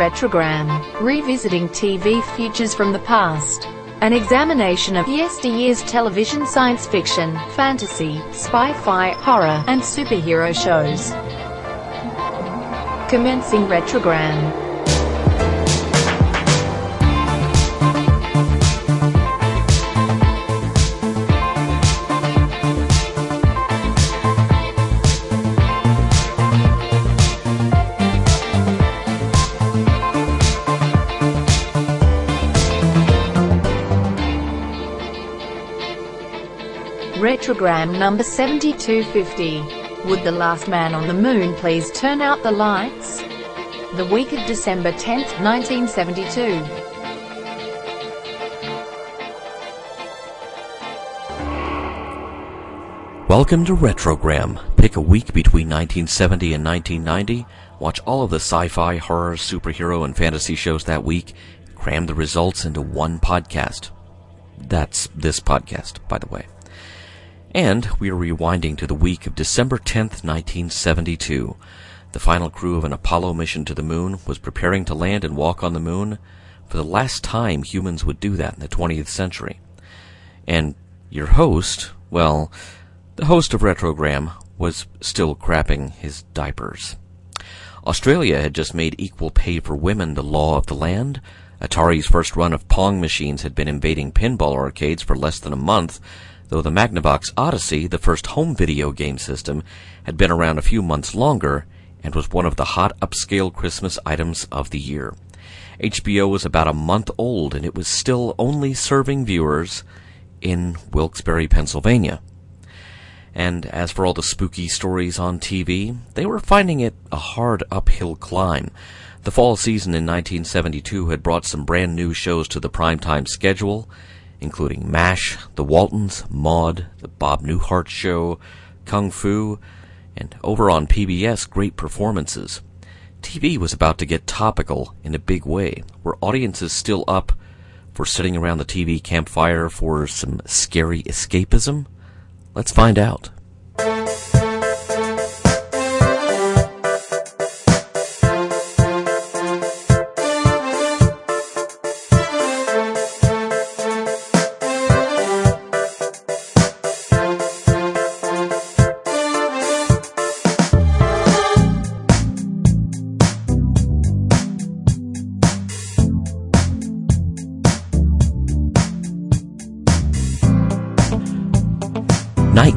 Retrogram, revisiting TV futures from the past. An examination of yesteryear's television science fiction, fantasy, spy-fi, horror, and superhero shows. Commencing Retrogram. Retrogram number 7250. Would the last man on the moon please turn out the lights? The week of December 10, 1972. Welcome to Retrogram. Pick a week between 1970 and 1990. Watch all of the sci-fi, horror, superhero, and fantasy shows that week. Cram the results into one podcast. That's this podcast, by the way. And we are rewinding to the week of December 10th, 1972. The final crew of an Apollo mission to the moon was preparing to land and walk on the moon for the last time humans would do that in the 20th century. And your host, well, the host of Retrogram was still crapping his diapers. Australia had just made equal pay for women the law of the land. Atari's first run of Pong machines had been invading pinball arcades for less than a month, though the Magnavox Odyssey, the first home video game system, had been around a few months longer and was one of the hot upscale Christmas items of the year. HBO was about a month old and it was still only serving viewers in Wilkes-Barre, Pennsylvania. And as for all the spooky stories on TV, they were finding it a hard uphill climb. The fall season in 1972 had brought some brand new shows to the primetime schedule, including MASH, The Waltons, Maude, The Bob Newhart Show, Kung Fu, and over on PBS, great performances. TV was about to get topical in a big way. Were audiences still up for sitting around the TV campfire for some scary escapism? Let's find out.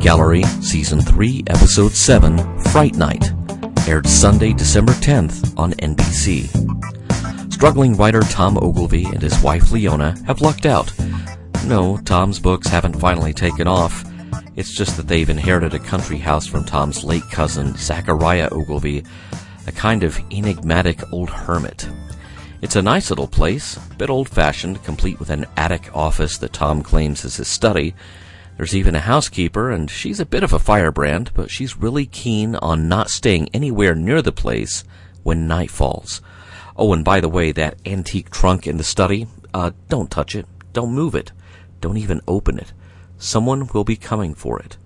Gallery, Season 3, Episode 7, Fright Night, aired Sunday, December 10th on NBC. Struggling writer Tom Ogilvy and his wife Leona have lucked out. No, Tom's books haven't finally taken off. It's just that they've inherited a country house from Tom's late cousin, Zachariah Ogilvy, a kind of enigmatic old hermit. It's a nice little place, a bit old fashioned, complete with an attic office that Tom claims is his study, there's even a housekeeper, and she's a bit of a firebrand, but she's really keen on not staying anywhere near the place when night falls. Oh, and by the way, that antique trunk in the study, uh, don't touch it. Don't move it. Don't even open it. Someone will be coming for it.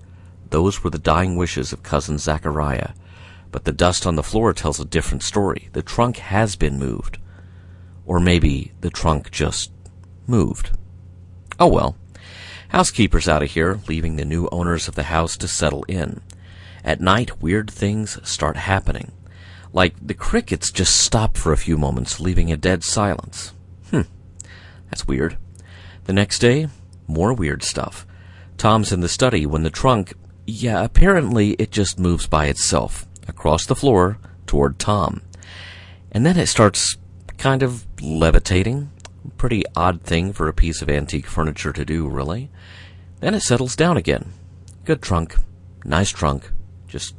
Those were the dying wishes of cousin Zachariah. But the dust on the floor tells a different story. The trunk has been moved. Or maybe the trunk just moved. Oh well. Housekeeper's out of here, leaving the new owners of the house to settle in. At night, weird things start happening. Like the crickets just stop for a few moments, leaving a dead silence. Hmm, that's weird. The next day, more weird stuff. Tom's in the study when the trunk, yeah, apparently it just moves by itself, across the floor, toward Tom. And then it starts kind of levitating, Pretty odd thing for a piece of antique furniture to do, really. Then it settles down again. Good trunk. Nice trunk. Just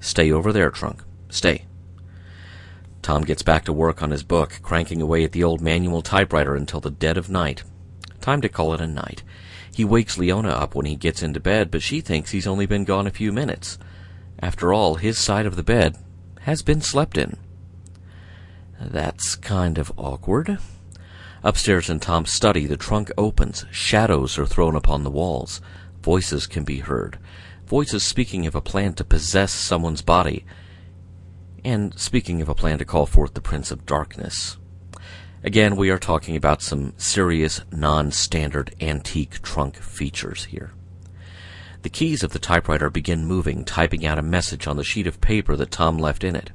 stay over there, trunk. Stay. Tom gets back to work on his book, cranking away at the old manual typewriter until the dead of night. Time to call it a night. He wakes Leona up when he gets into bed, but she thinks he's only been gone a few minutes. After all, his side of the bed has been slept in. That's kind of awkward. Upstairs in Tom's study, the trunk opens. Shadows are thrown upon the walls. Voices can be heard. Voices speaking of a plan to possess someone's body. And speaking of a plan to call forth the Prince of Darkness, again, we are talking about some serious, non standard antique trunk features here. The keys of the typewriter begin moving, typing out a message on the sheet of paper that Tom left in it.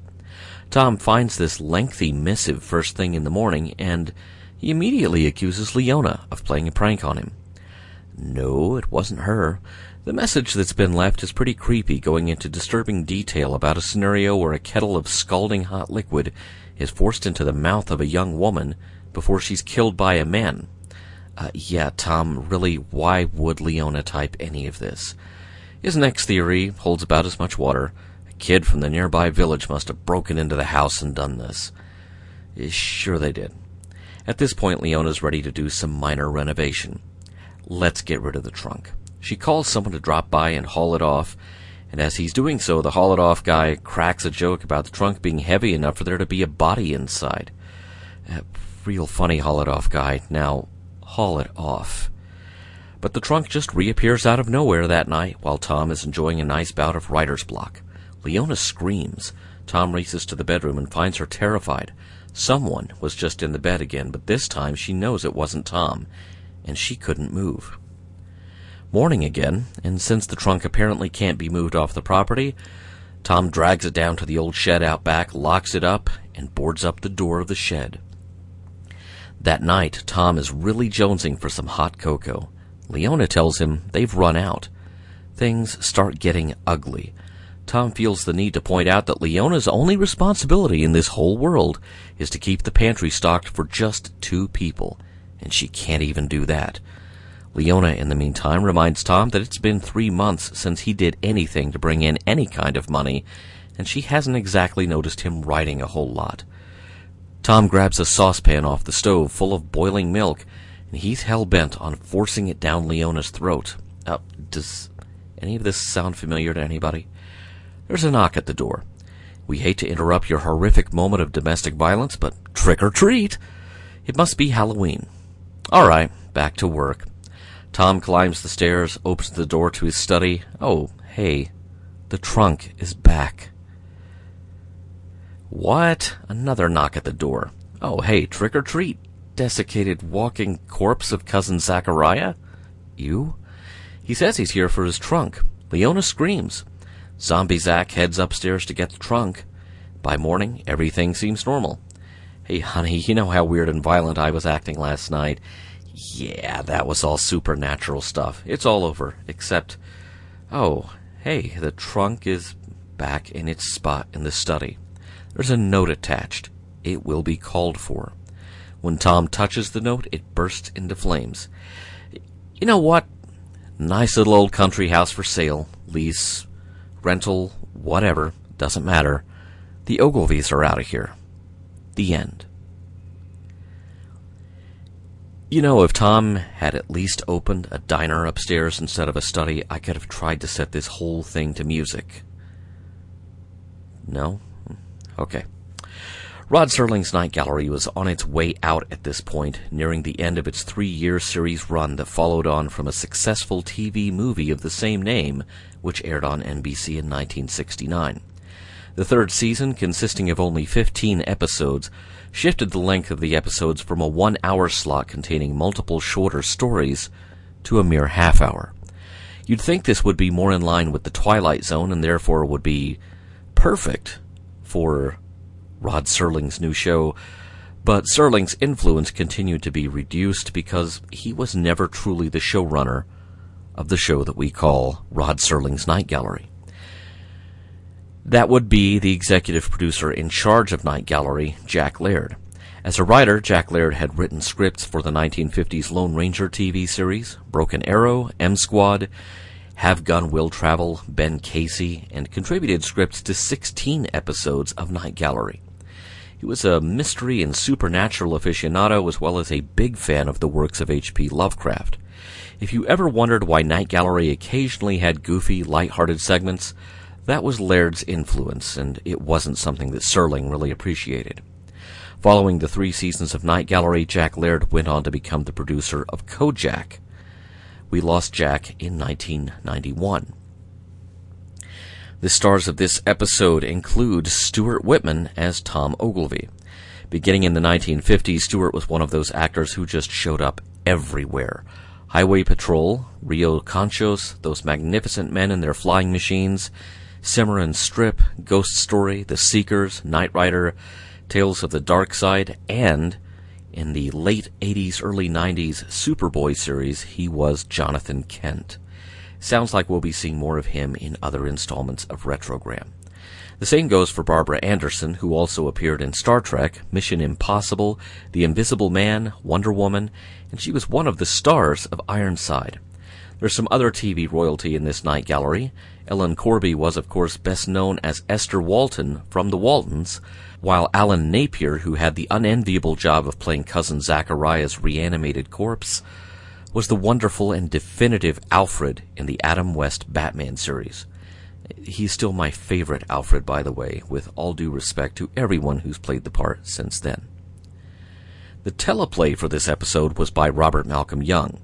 Tom finds this lengthy missive first thing in the morning, and he immediately accuses Leona of playing a prank on him. No, it wasn't her. The message that's been left is pretty creepy, going into disturbing detail about a scenario where a kettle of scalding hot liquid is forced into the mouth of a young woman before she's killed by a man. Uh, yeah, Tom, really, why would Leona type any of this? His next theory holds about as much water. A kid from the nearby village must have broken into the house and done this. Sure, they did. At this point, Leona's ready to do some minor renovation. Let's get rid of the trunk. She calls someone to drop by and haul it off, and as he's doing so, the haul it off guy cracks a joke about the trunk being heavy enough for there to be a body inside. Uh, real funny haul it off guy. Now, haul it off. But the trunk just reappears out of nowhere that night while Tom is enjoying a nice bout of writer's block. Leona screams. Tom races to the bedroom and finds her terrified. Someone was just in the bed again, but this time she knows it wasn't Tom, and she couldn't move. Morning again, and since the trunk apparently can't be moved off the property, Tom drags it down to the old shed out back, locks it up, and boards up the door of the shed. That night, Tom is really jonesing for some hot cocoa. Leona tells him they've run out. Things start getting ugly. Tom feels the need to point out that Leona's only responsibility in this whole world is to keep the pantry stocked for just two people, and she can't even do that. Leona, in the meantime, reminds Tom that it's been three months since he did anything to bring in any kind of money, and she hasn't exactly noticed him writing a whole lot. Tom grabs a saucepan off the stove full of boiling milk, and he's hell bent on forcing it down Leona's throat. Uh, does any of this sound familiar to anybody? There's a knock at the door. We hate to interrupt your horrific moment of domestic violence, but trick or treat! It must be Halloween. All right, back to work. Tom climbs the stairs, opens the door to his study. Oh, hey, the trunk is back. What? Another knock at the door. Oh, hey, trick or treat. Desiccated walking corpse of cousin Zachariah? You? He says he's here for his trunk. Leona screams. Zombie Zack heads upstairs to get the trunk. By morning, everything seems normal. Hey, honey, you know how weird and violent I was acting last night? Yeah, that was all supernatural stuff. It's all over, except. Oh, hey, the trunk is back in its spot in the study. There's a note attached. It will be called for. When Tom touches the note, it bursts into flames. You know what? Nice little old country house for sale. Lease, rental, whatever, doesn't matter. The Ogilvies are out of here. The end. You know, if Tom had at least opened a diner upstairs instead of a study, I could have tried to set this whole thing to music. No? Okay. Rod Serling's Night Gallery was on its way out at this point, nearing the end of its three year series run that followed on from a successful TV movie of the same name which aired on NBC in 1969. The third season, consisting of only 15 episodes, shifted the length of the episodes from a one hour slot containing multiple shorter stories to a mere half hour. You'd think this would be more in line with The Twilight Zone and therefore would be perfect for Rod Serling's new show, but Serling's influence continued to be reduced because he was never truly the showrunner of the show that we call Rod Serling's Night Gallery. That would be the executive producer in charge of Night Gallery, Jack Laird. As a writer, Jack Laird had written scripts for the 1950s Lone Ranger TV series, Broken Arrow, M Squad, Have Gun Will Travel, Ben Casey, and contributed scripts to 16 episodes of Night Gallery. He was a mystery and supernatural aficionado as well as a big fan of the works of H.P. Lovecraft. If you ever wondered why Night Gallery occasionally had goofy, light-hearted segments, that was Laird's influence, and it wasn't something that Serling really appreciated. Following the three seasons of Night Gallery, Jack Laird went on to become the producer of Kojak. We lost Jack in 1991. The stars of this episode include Stuart Whitman as Tom Ogilvy. Beginning in the 1950s, Stuart was one of those actors who just showed up everywhere. Highway Patrol, Rio Conchos, those magnificent men in their flying machines, Cimarron Strip, Ghost Story, The Seekers, Knight Rider, Tales of the Dark Side, and in the late 80s, early 90s Superboy series, he was Jonathan Kent. Sounds like we'll be seeing more of him in other installments of Retrogram. The same goes for Barbara Anderson, who also appeared in Star Trek, Mission Impossible, The Invisible Man, Wonder Woman, and she was one of the stars of Ironside. There's some other TV royalty in this night gallery. Ellen Corby was, of course, best known as Esther Walton from The Waltons, while Alan Napier, who had the unenviable job of playing Cousin Zachariah's reanimated corpse, was the wonderful and definitive Alfred in the Adam West Batman series. He's still my favorite Alfred, by the way, with all due respect to everyone who's played the part since then. The teleplay for this episode was by Robert Malcolm Young.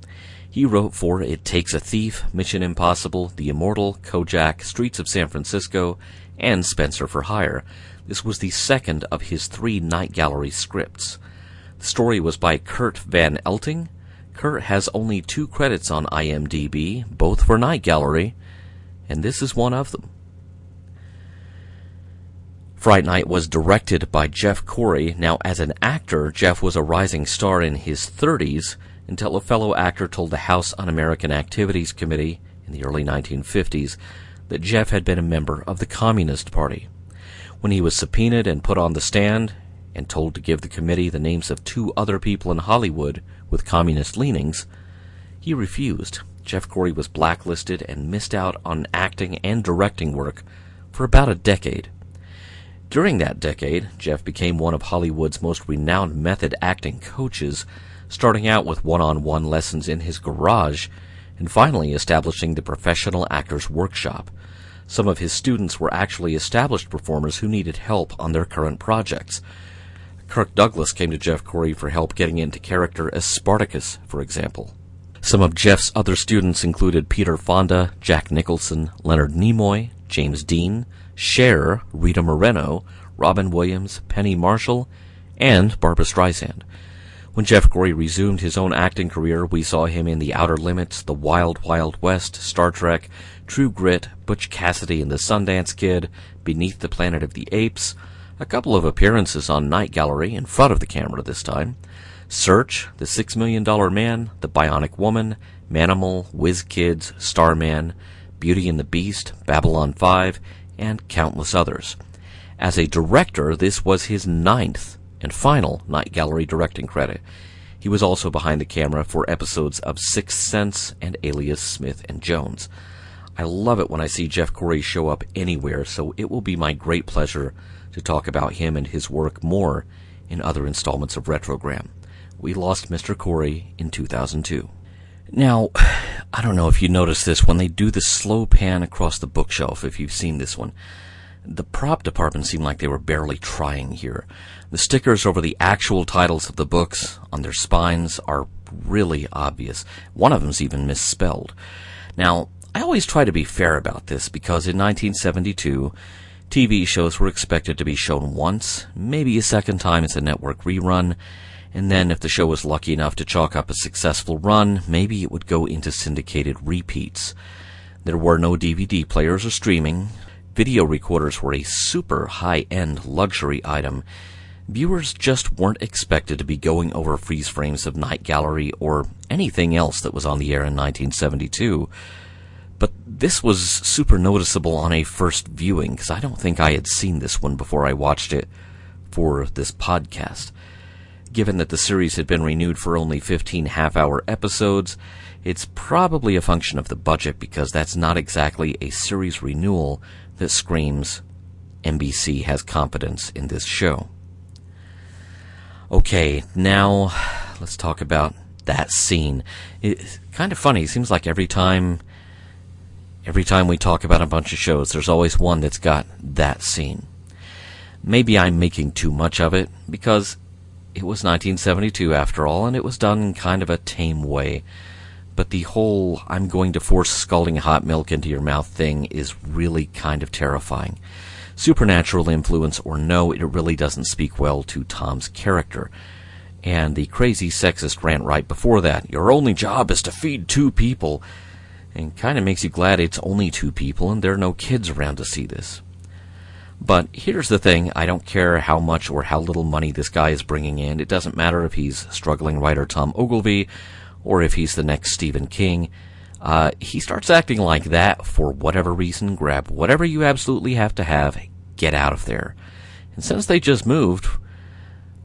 He wrote for It Takes a Thief, Mission Impossible, The Immortal, Kojak, Streets of San Francisco, and Spencer for Hire. This was the second of his three Night Gallery scripts. The story was by Kurt Van Elting. Kurt has only two credits on IMDb, both for Night Gallery, and this is one of them. Fright Night was directed by Jeff Corey. Now, as an actor, Jeff was a rising star in his 30s until a fellow actor told the House Un American Activities Committee in the early 1950s that Jeff had been a member of the Communist Party. When he was subpoenaed and put on the stand and told to give the committee the names of two other people in Hollywood with communist leanings, he refused. Jeff Corey was blacklisted and missed out on acting and directing work for about a decade. During that decade, Jeff became one of Hollywood's most renowned method acting coaches starting out with one-on-one lessons in his garage, and finally establishing the Professional Actors Workshop. Some of his students were actually established performers who needed help on their current projects. Kirk Douglas came to Jeff Corey for help getting into character as Spartacus, for example. Some of Jeff's other students included Peter Fonda, Jack Nicholson, Leonard Nimoy, James Dean, Cher, Rita Moreno, Robin Williams, Penny Marshall, and Barbra Streisand. When Jeff Corey resumed his own acting career, we saw him in The Outer Limits, The Wild Wild West, Star Trek, True Grit, Butch Cassidy and the Sundance Kid, Beneath the Planet of the Apes, a couple of appearances on Night Gallery in front of the camera this time, Search, The Six Million Dollar Man, The Bionic Woman, Manimal, Whiz Kids, Starman, Beauty and the Beast, Babylon 5, and countless others. As a director, this was his ninth and final Night Gallery directing credit. He was also behind the camera for episodes of Sixth Sense and Alias Smith and Jones. I love it when I see Jeff Corey show up anywhere, so it will be my great pleasure to talk about him and his work more in other installments of Retrogram. We lost Mr. Corey in 2002. Now, I don't know if you noticed this when they do the slow pan across the bookshelf, if you've seen this one. The prop department seemed like they were barely trying here. The stickers over the actual titles of the books on their spines are really obvious. One of them's even misspelled. Now, I always try to be fair about this because in 1972, TV shows were expected to be shown once, maybe a second time as a network rerun, and then if the show was lucky enough to chalk up a successful run, maybe it would go into syndicated repeats. There were no DVD players or streaming, Video recorders were a super high-end luxury item. Viewers just weren't expected to be going over freeze frames of Night Gallery or anything else that was on the air in 1972. But this was super noticeable on a first viewing because I don't think I had seen this one before I watched it for this podcast. Given that the series had been renewed for only 15 half hour episodes, it's probably a function of the budget because that's not exactly a series renewal that screams NBC has competence in this show. Okay, now let's talk about that scene. It's kind of funny. It seems like every time every time we talk about a bunch of shows, there's always one that's got that scene. Maybe I'm making too much of it because it was 1972 after all, and it was done in kind of a tame way. but the whole I'm going to force scalding hot milk into your mouth thing is really kind of terrifying. Supernatural influence or no, it really doesn't speak well to Tom's character. And the crazy sexist rant right before that, your only job is to feed two people, and kind of makes you glad it's only two people and there are no kids around to see this. But here's the thing I don't care how much or how little money this guy is bringing in. It doesn't matter if he's struggling writer Tom Ogilvy or if he's the next Stephen King. Uh, he starts acting like that for whatever reason. Grab whatever you absolutely have to have, get out of there. And since they just moved,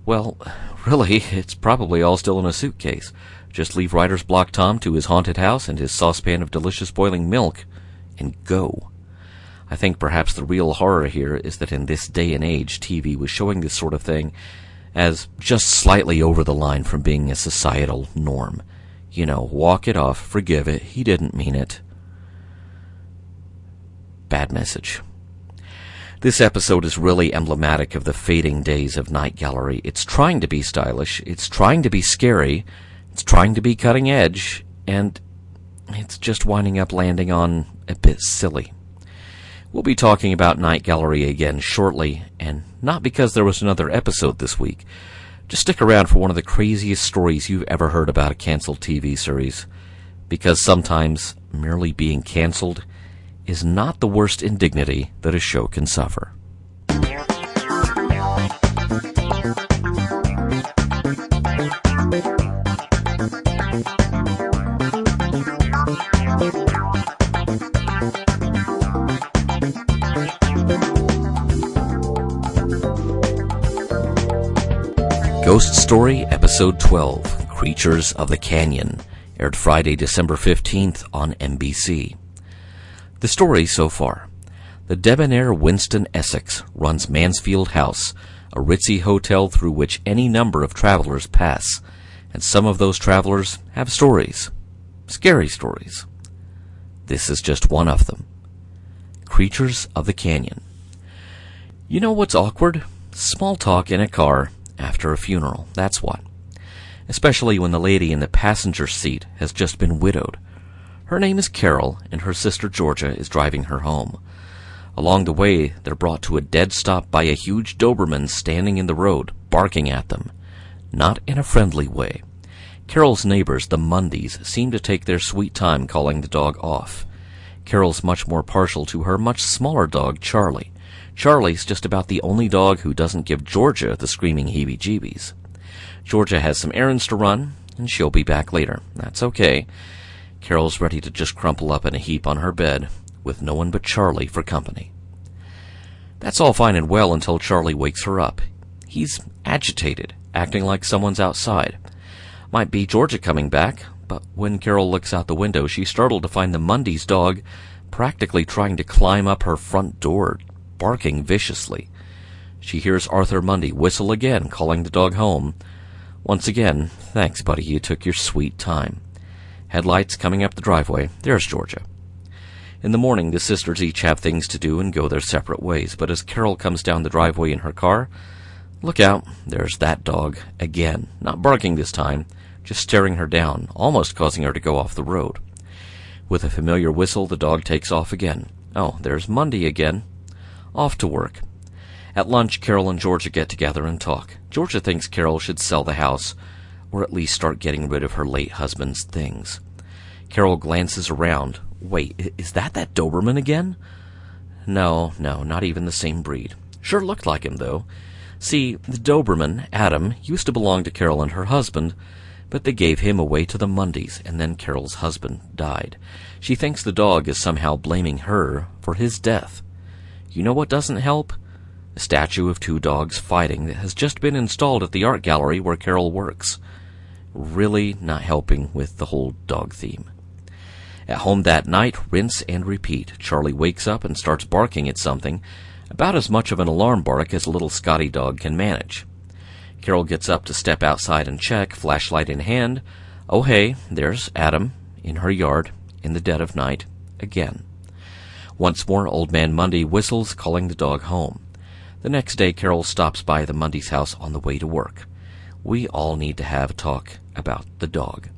well, really, it's probably all still in a suitcase. Just leave writer's block Tom to his haunted house and his saucepan of delicious boiling milk and go. I think perhaps the real horror here is that in this day and age, TV was showing this sort of thing as just slightly over the line from being a societal norm. You know, walk it off, forgive it, he didn't mean it. Bad message. This episode is really emblematic of the fading days of Night Gallery. It's trying to be stylish, it's trying to be scary, it's trying to be cutting edge, and it's just winding up landing on a bit silly. We'll be talking about Night Gallery again shortly, and not because there was another episode this week, just stick around for one of the craziest stories you've ever heard about a canceled TV series. Because sometimes merely being canceled is not the worst indignity that a show can suffer. Ghost Story, Episode 12 Creatures of the Canyon, aired Friday, December 15th on NBC. The story so far The debonair Winston Essex runs Mansfield House, a ritzy hotel through which any number of travelers pass, and some of those travelers have stories. Scary stories. This is just one of them. Creatures of the Canyon. You know what's awkward? Small talk in a car after a funeral, that's what. Especially when the lady in the passenger seat has just been widowed. Her name is Carol, and her sister Georgia is driving her home. Along the way, they're brought to a dead stop by a huge Doberman standing in the road, barking at them. Not in a friendly way. Carol's neighbors, the Mundys, seem to take their sweet time calling the dog off. Carol's much more partial to her much smaller dog, Charlie. Charlie's just about the only dog who doesn't give Georgia the screaming heebie jeebies. Georgia has some errands to run, and she'll be back later. That's okay. Carol's ready to just crumple up in a heap on her bed, with no one but Charlie for company. That's all fine and well until Charlie wakes her up. He's agitated, acting like someone's outside. Might be Georgia coming back, but when Carol looks out the window, she's startled to find the Mundy's dog practically trying to climb up her front door, barking viciously. She hears Arthur Mundy whistle again, calling the dog home. Once again, thanks, buddy, you took your sweet time. Headlights coming up the driveway. There's Georgia. In the morning, the sisters each have things to do and go their separate ways, but as Carol comes down the driveway in her car, look out, there's that dog again, not barking this time, just staring her down, almost causing her to go off the road. With a familiar whistle, the dog takes off again. Oh, there's Mundy again off to work. At lunch, Carol and Georgia get together and talk. Georgia thinks Carol should sell the house, or at least start getting rid of her late husband's things. Carol glances around. Wait, is that that Doberman again? No, no, not even the same breed. Sure looked like him, though. See, the Doberman, Adam, used to belong to Carol and her husband, but they gave him away to the Mundys, and then Carol's husband died. She thinks the dog is somehow blaming her for his death. You know what doesn't help? A statue of two dogs fighting that has just been installed at the art gallery where Carol works. Really not helping with the whole dog theme. At home that night, rinse and repeat. Charlie wakes up and starts barking at something, about as much of an alarm bark as a little Scotty dog can manage. Carol gets up to step outside and check, flashlight in hand. Oh hey, there's Adam, in her yard, in the dead of night, again. Once more, Old Man Mundy whistles, calling the dog home. The next day, Carol stops by the Mundy's house on the way to work. We all need to have a talk about the dog.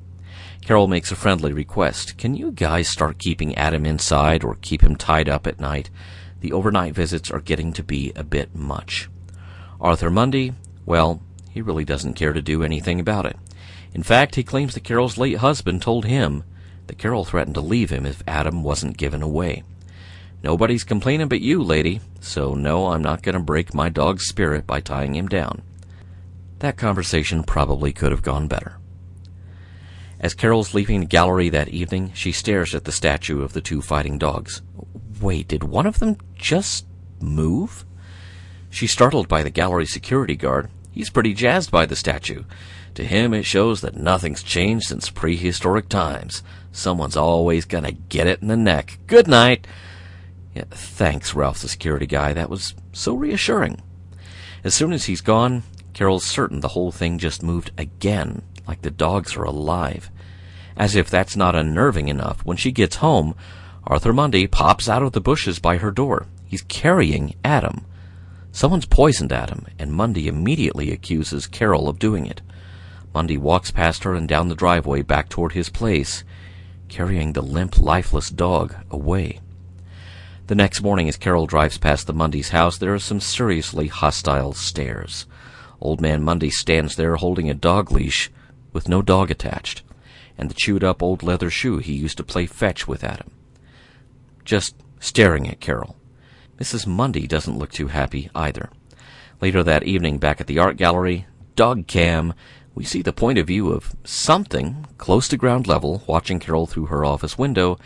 Carol makes a friendly request. Can you guys start keeping Adam inside or keep him tied up at night? The overnight visits are getting to be a bit much. Arthur Mundy, well, he really doesn't care to do anything about it. In fact, he claims that Carol's late husband told him that Carol threatened to leave him if Adam wasn't given away. Nobody's complaining but you, lady, so no, I'm not going to break my dog's spirit by tying him down. That conversation probably could have gone better. As Carol's leaving the gallery that evening, she stares at the statue of the two fighting dogs. Wait, did one of them just move? She's startled by the gallery security guard. He's pretty jazzed by the statue. To him, it shows that nothing's changed since prehistoric times. Someone's always gonna get it in the neck. Good night. Yeah, thanks, Ralph, the security guy. That was so reassuring. As soon as he's gone, Carol's certain the whole thing just moved again, like the dogs are alive. As if that's not unnerving enough, when she gets home, Arthur Mundy pops out of the bushes by her door. He's carrying Adam. Someone's poisoned Adam, and Mundy immediately accuses Carol of doing it. Mundy walks past her and down the driveway back toward his place, carrying the limp, lifeless dog away. The next morning, as Carol drives past the Mundy's house, there are some seriously hostile stares. Old Man Mundy stands there holding a dog leash with no dog attached and the chewed up old leather shoe he used to play fetch with Adam. Just staring at Carol. Mrs. Mundy doesn't look too happy either. Later that evening, back at the art gallery, dog cam, we see the point of view of something close to ground level watching Carol through her office window,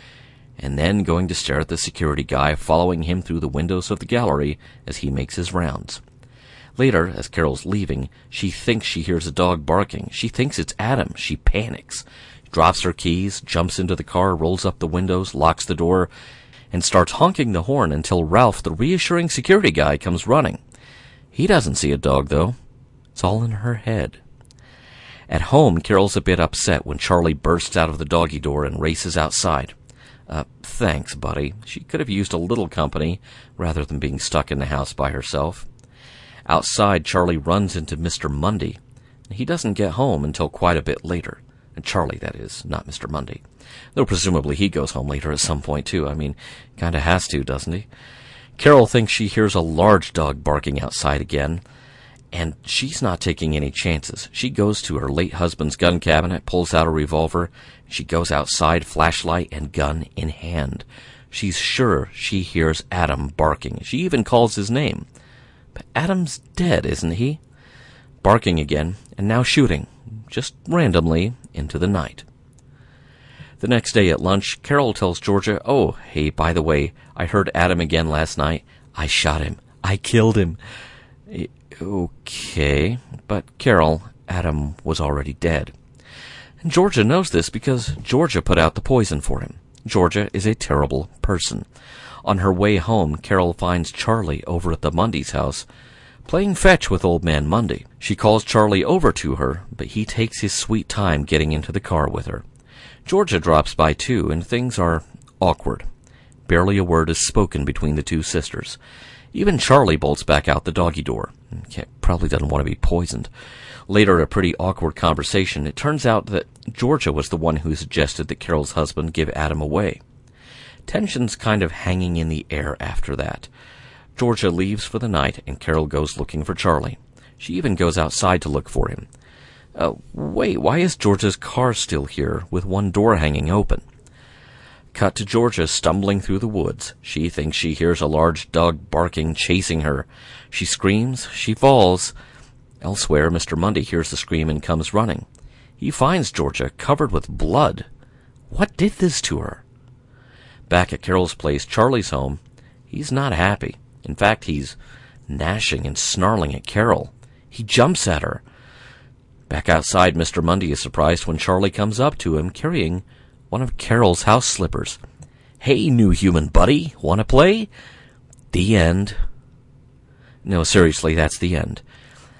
and then going to stare at the security guy following him through the windows of the gallery as he makes his rounds. Later, as Carol's leaving, she thinks she hears a dog barking. She thinks it's Adam. She panics drops her keys, jumps into the car, rolls up the windows, locks the door, and starts honking the horn until Ralph, the reassuring security guy, comes running. He doesn't see a dog, though. It's all in her head. At home, Carol's a bit upset when Charlie bursts out of the doggy door and races outside. Uh, thanks, buddy. She could have used a little company rather than being stuck in the house by herself. Outside, Charlie runs into Mr. Mundy. He doesn't get home until quite a bit later. And Charlie, that is, not Mr. Mundy. Though presumably he goes home later at some point, too. I mean, kinda has to, doesn't he? Carol thinks she hears a large dog barking outside again, and she's not taking any chances. She goes to her late husband's gun cabinet, pulls out a revolver, she goes outside, flashlight and gun in hand. She's sure she hears Adam barking. She even calls his name. But Adam's dead, isn't he? Barking again, and now shooting just randomly, into the night. The next day at lunch, Carol tells Georgia, Oh, hey, by the way, I heard Adam again last night. I shot him. I killed him. Okay, but Carol, Adam was already dead. And Georgia knows this because Georgia put out the poison for him. Georgia is a terrible person. On her way home, Carol finds Charlie over at the Mundy's house playing fetch with old man Mundy. She calls Charlie over to her, but he takes his sweet time getting into the car with her. Georgia drops by too, and things are awkward. Barely a word is spoken between the two sisters. Even Charlie bolts back out the doggy door. Probably doesn't want to be poisoned. Later, a pretty awkward conversation. It turns out that Georgia was the one who suggested that Carol's husband give Adam away. Tension's kind of hanging in the air after that. Georgia leaves for the night, and Carol goes looking for Charlie. She even goes outside to look for him. Uh, wait, why is Georgia's car still here, with one door hanging open? Cut to Georgia stumbling through the woods. She thinks she hears a large dog barking, chasing her. She screams, she falls. Elsewhere, Mr. Mundy hears the scream and comes running. He finds Georgia covered with blood. What did this to her? Back at Carol's place, Charlie's home, he's not happy. In fact, he's gnashing and snarling at Carol. He jumps at her. Back outside, Mr. Mundy is surprised when Charlie comes up to him carrying one of Carol's house slippers. Hey, new human buddy, wanna play? The end. No, seriously, that's the end.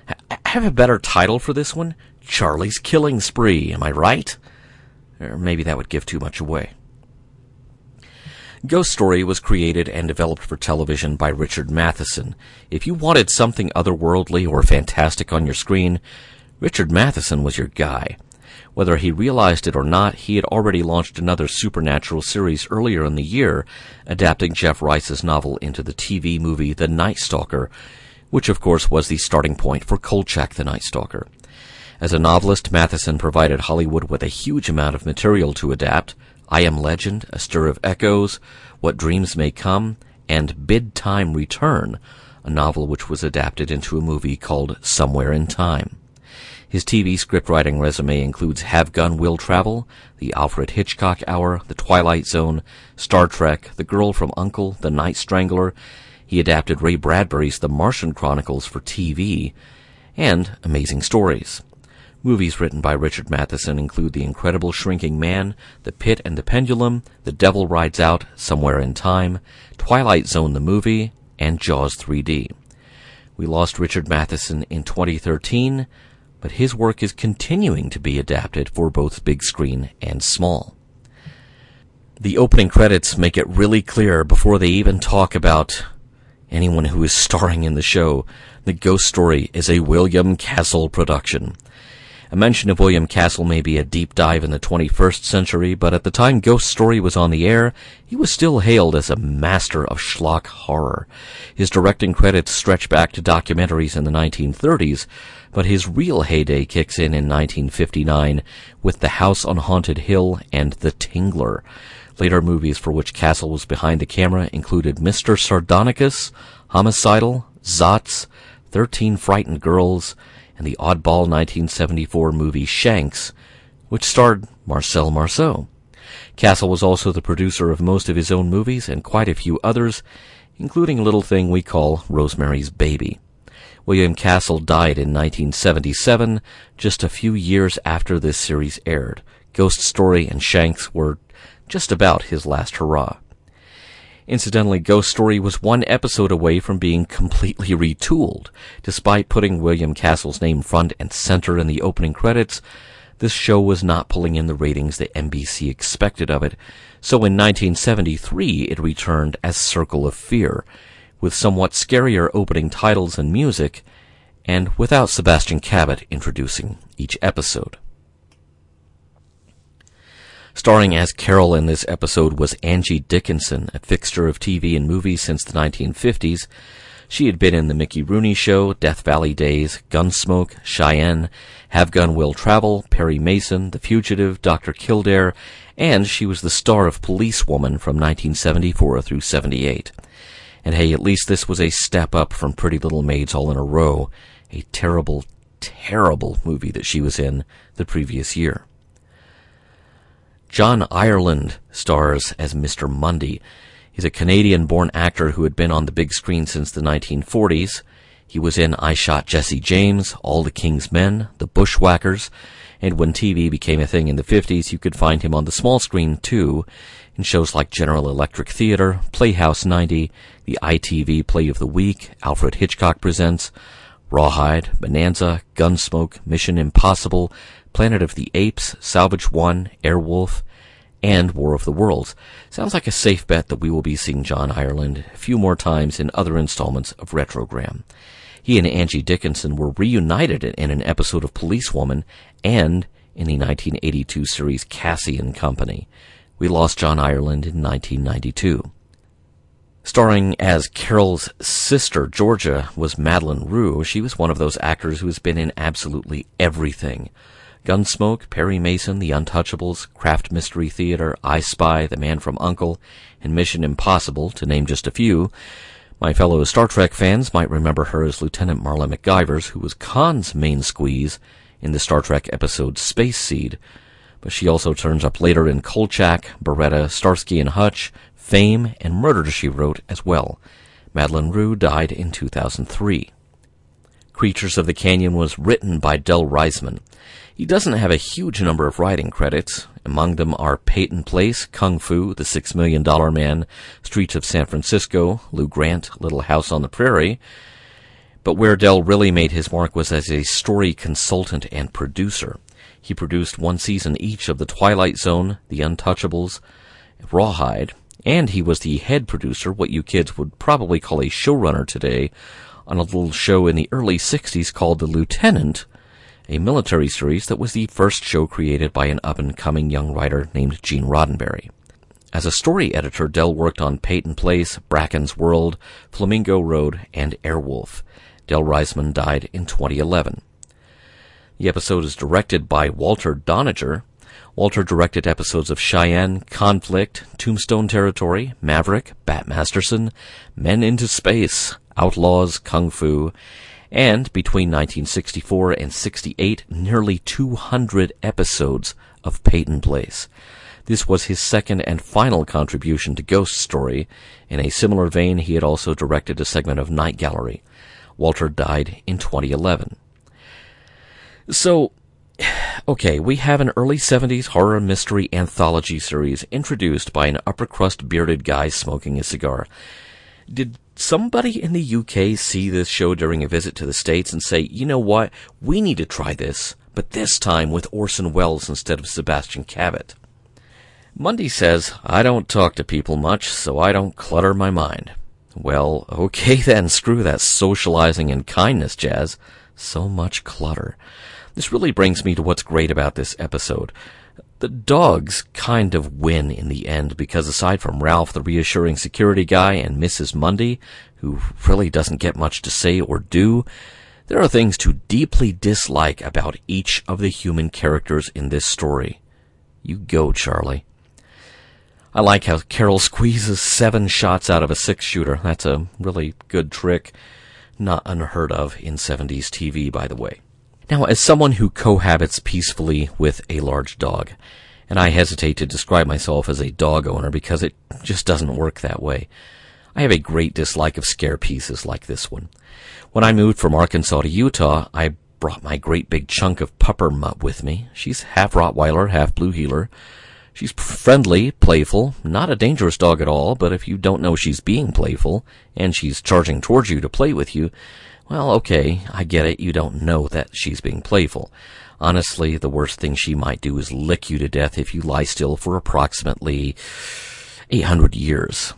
I have a better title for this one Charlie's Killing Spree, am I right? Or maybe that would give too much away. Ghost Story was created and developed for television by Richard Matheson. If you wanted something otherworldly or fantastic on your screen, Richard Matheson was your guy. Whether he realized it or not, he had already launched another supernatural series earlier in the year, adapting Jeff Rice's novel into the TV movie The Night Stalker, which of course was the starting point for Kolchak the Night Stalker. As a novelist, Matheson provided Hollywood with a huge amount of material to adapt I Am Legend, A Stir of Echoes, What Dreams May Come, and Bid Time Return, a novel which was adapted into a movie called Somewhere in Time. His TV scriptwriting resume includes Have Gun Will Travel, The Alfred Hitchcock Hour, The Twilight Zone, Star Trek, The Girl from Uncle, The Night Strangler. He adapted Ray Bradbury's The Martian Chronicles for TV, and Amazing Stories. Movies written by Richard Matheson include The Incredible Shrinking Man, The Pit and the Pendulum, The Devil Rides Out, Somewhere in Time, Twilight Zone the movie, and Jaws 3D. We lost Richard Matheson in 2013, but his work is continuing to be adapted for both big screen and small. The opening credits make it really clear before they even talk about anyone who is starring in the show The Ghost Story is a William Castle production. A mention of William Castle may be a deep dive in the 21st century, but at the time Ghost Story was on the air, he was still hailed as a master of schlock horror. His directing credits stretch back to documentaries in the 1930s, but his real heyday kicks in in 1959 with The House on Haunted Hill and The Tingler. Later movies for which Castle was behind the camera included Mr. Sardonicus, Homicidal, Zotz, Thirteen Frightened Girls, and the oddball 1974 movie Shanks, which starred Marcel Marceau. Castle was also the producer of most of his own movies and quite a few others, including a little thing we call Rosemary's Baby. William Castle died in 1977, just a few years after this series aired. Ghost Story and Shanks were just about his last hurrah. Incidentally, Ghost Story was one episode away from being completely retooled. Despite putting William Castle's name front and center in the opening credits, this show was not pulling in the ratings that NBC expected of it, so in 1973 it returned as Circle of Fear, with somewhat scarier opening titles and music, and without Sebastian Cabot introducing each episode. Starring as Carol in this episode was Angie Dickinson, a fixture of TV and movies since the 1950s. She had been in The Mickey Rooney Show, Death Valley Days, Gunsmoke, Cheyenne, Have Gun Will Travel, Perry Mason, The Fugitive, Dr. Kildare, and she was the star of Policewoman from 1974 through 78. And hey, at least this was a step up from Pretty Little Maids All in a Row, a terrible, terrible movie that she was in the previous year. John Ireland stars as Mr. Mundy. He's a Canadian born actor who had been on the big screen since the 1940s. He was in I Shot Jesse James, All the King's Men, The Bushwhackers, and when TV became a thing in the 50s, you could find him on the small screen too, in shows like General Electric Theater, Playhouse 90, the ITV Play of the Week, Alfred Hitchcock Presents, Rawhide, Bonanza, Gunsmoke, Mission Impossible, Planet of the Apes, Salvage One, Airwolf, and War of the Worlds. Sounds like a safe bet that we will be seeing John Ireland a few more times in other installments of Retrogram. He and Angie Dickinson were reunited in an episode of Policewoman and in the 1982 series Cassie and Company. We lost John Ireland in 1992. Starring as Carol's sister, Georgia, was Madlyn Rhue. She was one of those actors who has been in absolutely everything. Gunsmoke, Perry Mason, The Untouchables, Kraft Mystery Theater, I Spy, The Man from Uncle, and Mission Impossible, to name just a few. My fellow Star Trek fans might remember her as Lieutenant Marla McGivers, who was Khan's main squeeze in the Star Trek episode Space Seed. But she also turns up later in Kolchak, Baretta, Starsky and Hutch, Fame, and Murder She Wrote as well. Madlyn Rhue died in 2003. Creatures of the Canyon was written by Del Reisman. He doesn't have a huge number of writing credits. Among them are Peyton Place, Kung Fu, The Six Million Dollar Man, Streets of San Francisco, Lou Grant, Little House on the Prairie. But where Del really made his mark was as a story consultant and producer. He produced one season each of The Twilight Zone, The Untouchables, Rawhide, and he was the head producer, what you kids would probably call a showrunner today, on a little show in the early 60s called The Lieutenant, a military series that was the first show created by an up and coming young writer named Gene Roddenberry. As a story editor, Del worked on Peyton Place, Bracken's World, Flamingo Road, and Airwolf. Del Reisman died in 2011. The episode is directed by Walter Doniger. Walter directed episodes of Cheyenne, Conflict, Tombstone Territory, Maverick, Bat Masterson, Men into Space, Outlaws, Kung Fu, and between 1964 and 68, nearly 200 episodes of Peyton Place. This was his second and final contribution to Ghost Story. In a similar vein, he had also directed a segment of Night Gallery. Walter died in 2011. So, okay, we have an early 70s horror mystery anthology series introduced by an upper crust bearded guy smoking a cigar. Did somebody in the UK see this show during a visit to the States and say, you know what, we need to try this, but this time with Orson Welles instead of Sebastian Cabot? Mundy says, I don't talk to people much, so I don't clutter my mind. Well, okay then, screw that socializing and kindness jazz. So much clutter. This really brings me to what's great about this episode. The dogs kind of win in the end because aside from Ralph, the reassuring security guy, and Mrs. Mundy, who really doesn't get much to say or do, there are things to deeply dislike about each of the human characters in this story. You go, Charlie. I like how Carol squeezes seven shots out of a six shooter. That's a really good trick. Not unheard of in 70s TV, by the way. Now, as someone who cohabits peacefully with a large dog, and I hesitate to describe myself as a dog owner because it just doesn't work that way, I have a great dislike of scare pieces like this one. When I moved from Arkansas to Utah, I brought my great big chunk of pupper mutt with me. She's half Rottweiler, half Blue Heeler. She's friendly, playful, not a dangerous dog at all, but if you don't know she's being playful, and she's charging towards you to play with you, well, okay, I get it, you don't know that she's being playful. Honestly, the worst thing she might do is lick you to death if you lie still for approximately 800 years.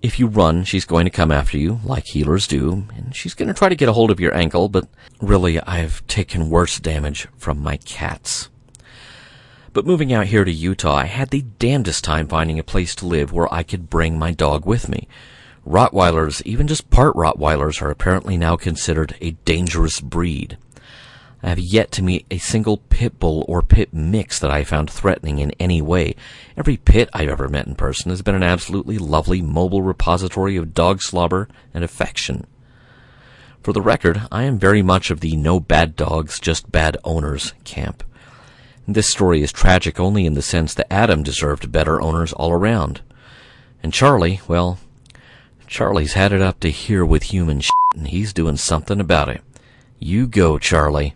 If you run, she's going to come after you, like heelers do, and she's going to try to get a hold of your ankle, but really, I've taken worse damage from my cats. But moving out here to Utah, I had the damnedest time finding a place to live where I could bring my dog with me. Rottweilers, even just part Rottweilers, are apparently now considered a dangerous breed. I have yet to meet a single pit bull or pit mix that I found threatening in any way. Every pit I've ever met in person has been an absolutely lovely mobile repository of dog slobber and affection. For the record, I am very much of the no bad dogs, just bad owners camp. This story is tragic only in the sense that Adam deserved better owners all around. And Charlie, well, Charlie's had it up to here with human shit, and he's doing something about it. You go, Charlie.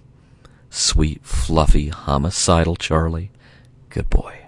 Sweet, fluffy, homicidal Charlie. Good boy.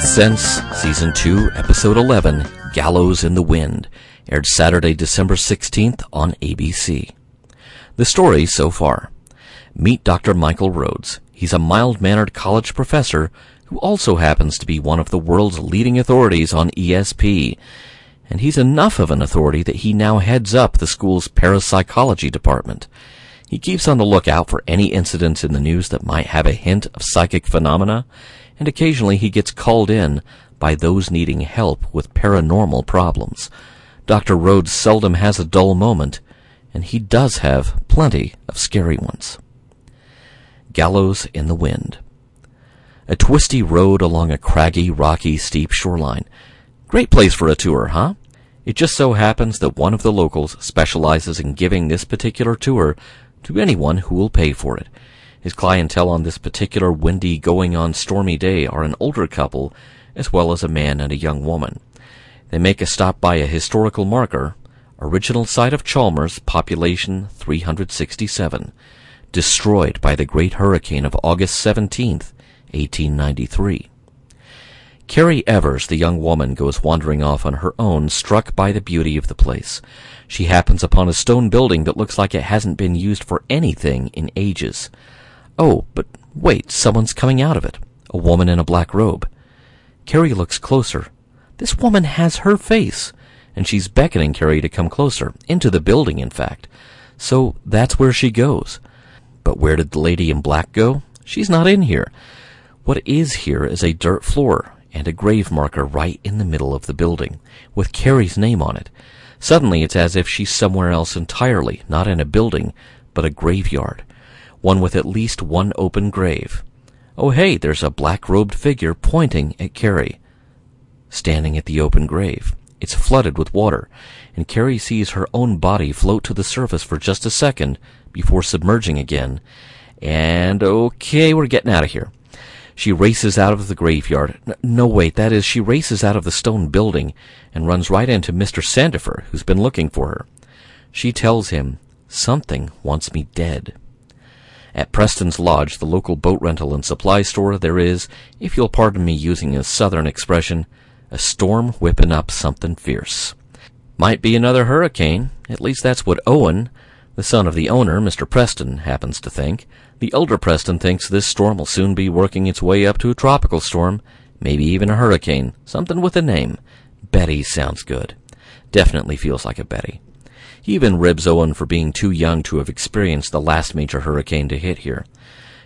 Sixth Sense, Season 2, Episode 11, Gallows in the Wind, aired Saturday, December 16th on ABC. The story so far. Meet Dr. Michael Rhodes. He's a mild-mannered college professor who also happens to be one of the world's leading authorities on ESP. And he's enough of an authority that he now heads up the school's parapsychology department. He keeps on the lookout for any incidents in the news that might have a hint of psychic phenomena and occasionally he gets called in by those needing help with paranormal problems. Dr. Rhodes seldom has a dull moment, and he does have plenty of scary ones. Gallows in the Wind. A twisty road along a craggy, rocky, steep shoreline. Great place for a tour, huh? It just so happens that one of the locals specializes in giving this particular tour to anyone who will pay for it. His clientele on this particular windy, going on stormy day are an older couple, as well as a man and a young woman. They make a stop by a historical marker, original site of Chalmers, population 367. destroyed by the great hurricane of August 17, 1893. Carrie Evers, the young woman, goes wandering off on her own, struck by the beauty of the place. She happens upon a stone building that looks like it hasn't been used for anything in ages. Oh, but wait, someone's coming out of it. A woman in a black robe. Carrie looks closer. This woman has her face, and she's beckoning Carrie to come closer, into the building, in fact. So that's where she goes. But where did the lady in black go? She's not in here. What is here is a dirt floor, and a grave marker right in the middle of the building, with Carrie's name on it. Suddenly it's as if she's somewhere else entirely, not in a building, but a graveyard. One with at least one open grave. Oh hey, there's a black-robed figure pointing at Carrie. Standing at the open grave. It's flooded with water, and Carrie sees her own body float to the surface for just a second before submerging again. And okay, we're getting out of here. She races out of the graveyard. No, wait, that is, she races out of the stone building and runs right into Mr. Sandifer, who's been looking for her. She tells him, Something wants me dead. At Preston's Lodge, the local boat rental and supply store, there is, if you'll pardon me using a southern expression, a storm whipping up something fierce. Might be another hurricane. At least that's what Owen, the son of the owner, Mr. Preston, happens to think. The elder Preston thinks this storm will soon be working its way up to a tropical storm, maybe even a hurricane, something with a name. Betty sounds good. Definitely feels like a Betty. He even ribs Owen for being too young to have experienced the last major hurricane to hit here.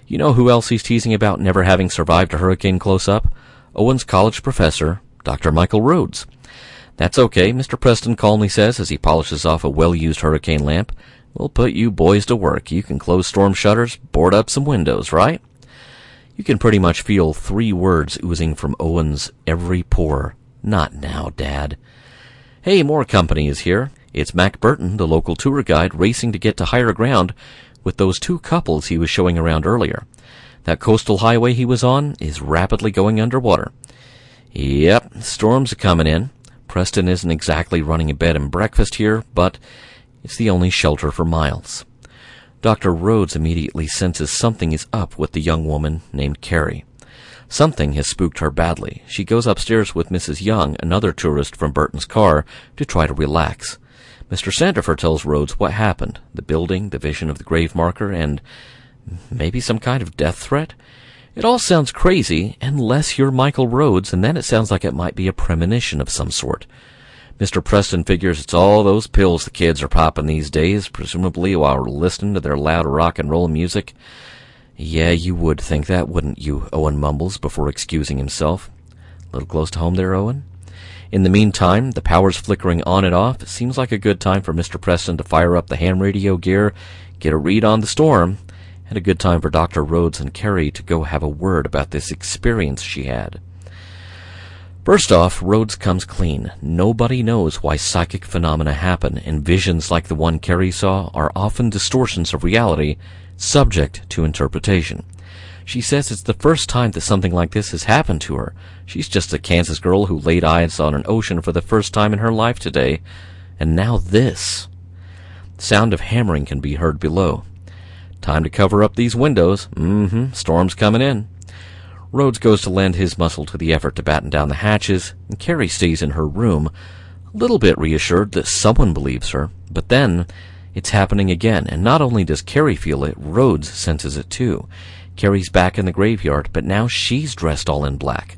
You know who else he's teasing about never having survived a hurricane close up? Owen's college professor, Dr. Michael Rhodes. That's okay, Mr. Preston calmly says as he polishes off a well-used hurricane lamp. We'll put you boys to work. You can close storm shutters, board up some windows, right? You can pretty much feel three words oozing from Owen's every pore. Not now, Dad. Hey, more company is here. It's Mac Burton, the local tour guide, racing to get to higher ground with those two couples he was showing around earlier. That coastal highway he was on is rapidly going underwater. Yep, storms are coming in. Preston isn't exactly running a bed and breakfast here, but it's the only shelter for miles. Dr. Rhodes immediately senses something is up with the young woman named Carrie. Something has spooked her badly. She goes upstairs with Mrs. Young, another tourist from Burton's car, to try to relax. Mr. Sandifer tells Rhodes what happened the building, the vision of the grave marker, and maybe some kind of death threat. It all sounds crazy, unless you're Michael Rhodes, and then it sounds like it might be a premonition of some sort. Mr. Preston figures it's all those pills the kids are popping these days, presumably while listening to their loud rock and roll music. Yeah, you would think that, wouldn't you? Owen mumbles before excusing himself. A little close to home there, Owen? In the meantime, the power's flickering on and off. It seems like a good time for Mr. Preston to fire up the ham radio gear, get a read on the storm, and a good time for Dr. Rhodes and Carrie to go have a word about this experience she had. First off, Rhodes comes clean. Nobody knows why psychic phenomena happen, and visions like the one Carrie saw are often distortions of reality, subject to interpretation. She says it's the first time that something like this has happened to her. She's just a Kansas girl who laid eyes on an ocean for the first time in her life today. And now this. The sound of hammering can be heard below. Time to cover up these windows. Mm-hmm, storm's coming in. Rhodes goes to lend his muscle to the effort to batten down the hatches, and Carrie stays in her room, a little bit reassured that someone believes her. But then, it's happening again, and not only does Carrie feel it, Rhodes senses it too. Carrie's back in the graveyard, but now she's dressed all in black.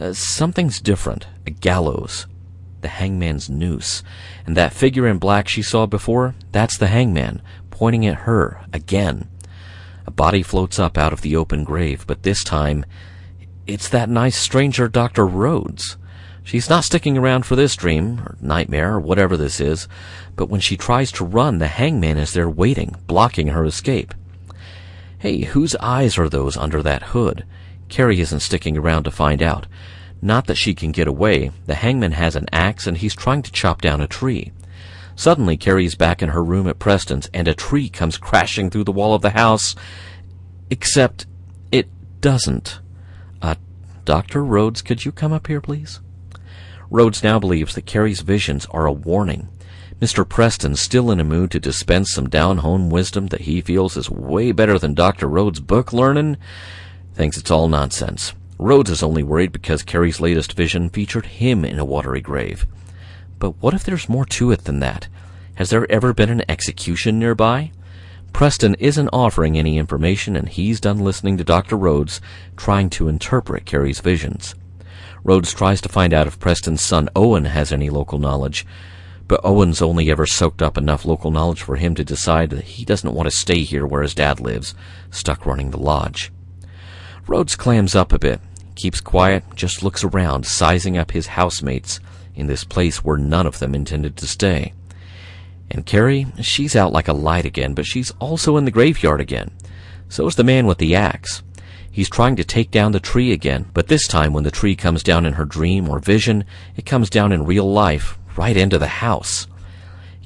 Uh, something's different. A gallows. The hangman's noose. And that figure in black she saw before, that's the hangman, pointing at her, again. A body floats up out of the open grave, but this time it's that nice stranger, Dr. Rhodes. She's not sticking around for this dream, or nightmare, or whatever this is, but when she tries to run, the hangman is there waiting, blocking her escape. Hey, whose eyes are those under that hood? Carrie isn't sticking around to find out. Not that she can get away. The hangman has an axe and he's trying to chop down a tree. Suddenly, Carrie's back in her room at Preston's, and a tree comes crashing through the wall of the house. Except it doesn't. Uh, Dr. Rhodes, could you come up here, please? Rhodes now believes that Carrie's visions are a warning. Mr. Preston, still in a mood to dispense some down home wisdom that he feels is way better than Dr. Rhodes' book learning, thinks it's all nonsense. Rhodes is only worried because Carrie's latest vision featured him in a watery grave. But what if there's more to it than that? Has there ever been an execution nearby? Preston isn't offering any information, and he's done listening to Dr. Rhodes trying to interpret Carrie's visions. Rhodes tries to find out if Preston's son Owen has any local knowledge, but Owen's only ever soaked up enough local knowledge for him to decide that he doesn't want to stay here where his dad lives, stuck running the lodge. Rhodes clams up a bit, keeps quiet, just looks around, sizing up his housemates in this place where none of them intended to stay. And Carrie, she's out like a light again, but she's also in the graveyard again. So is the man with the axe. He's trying to take down the tree again, but this time when the tree comes down in her dream or vision, it comes down in real life, right into the house.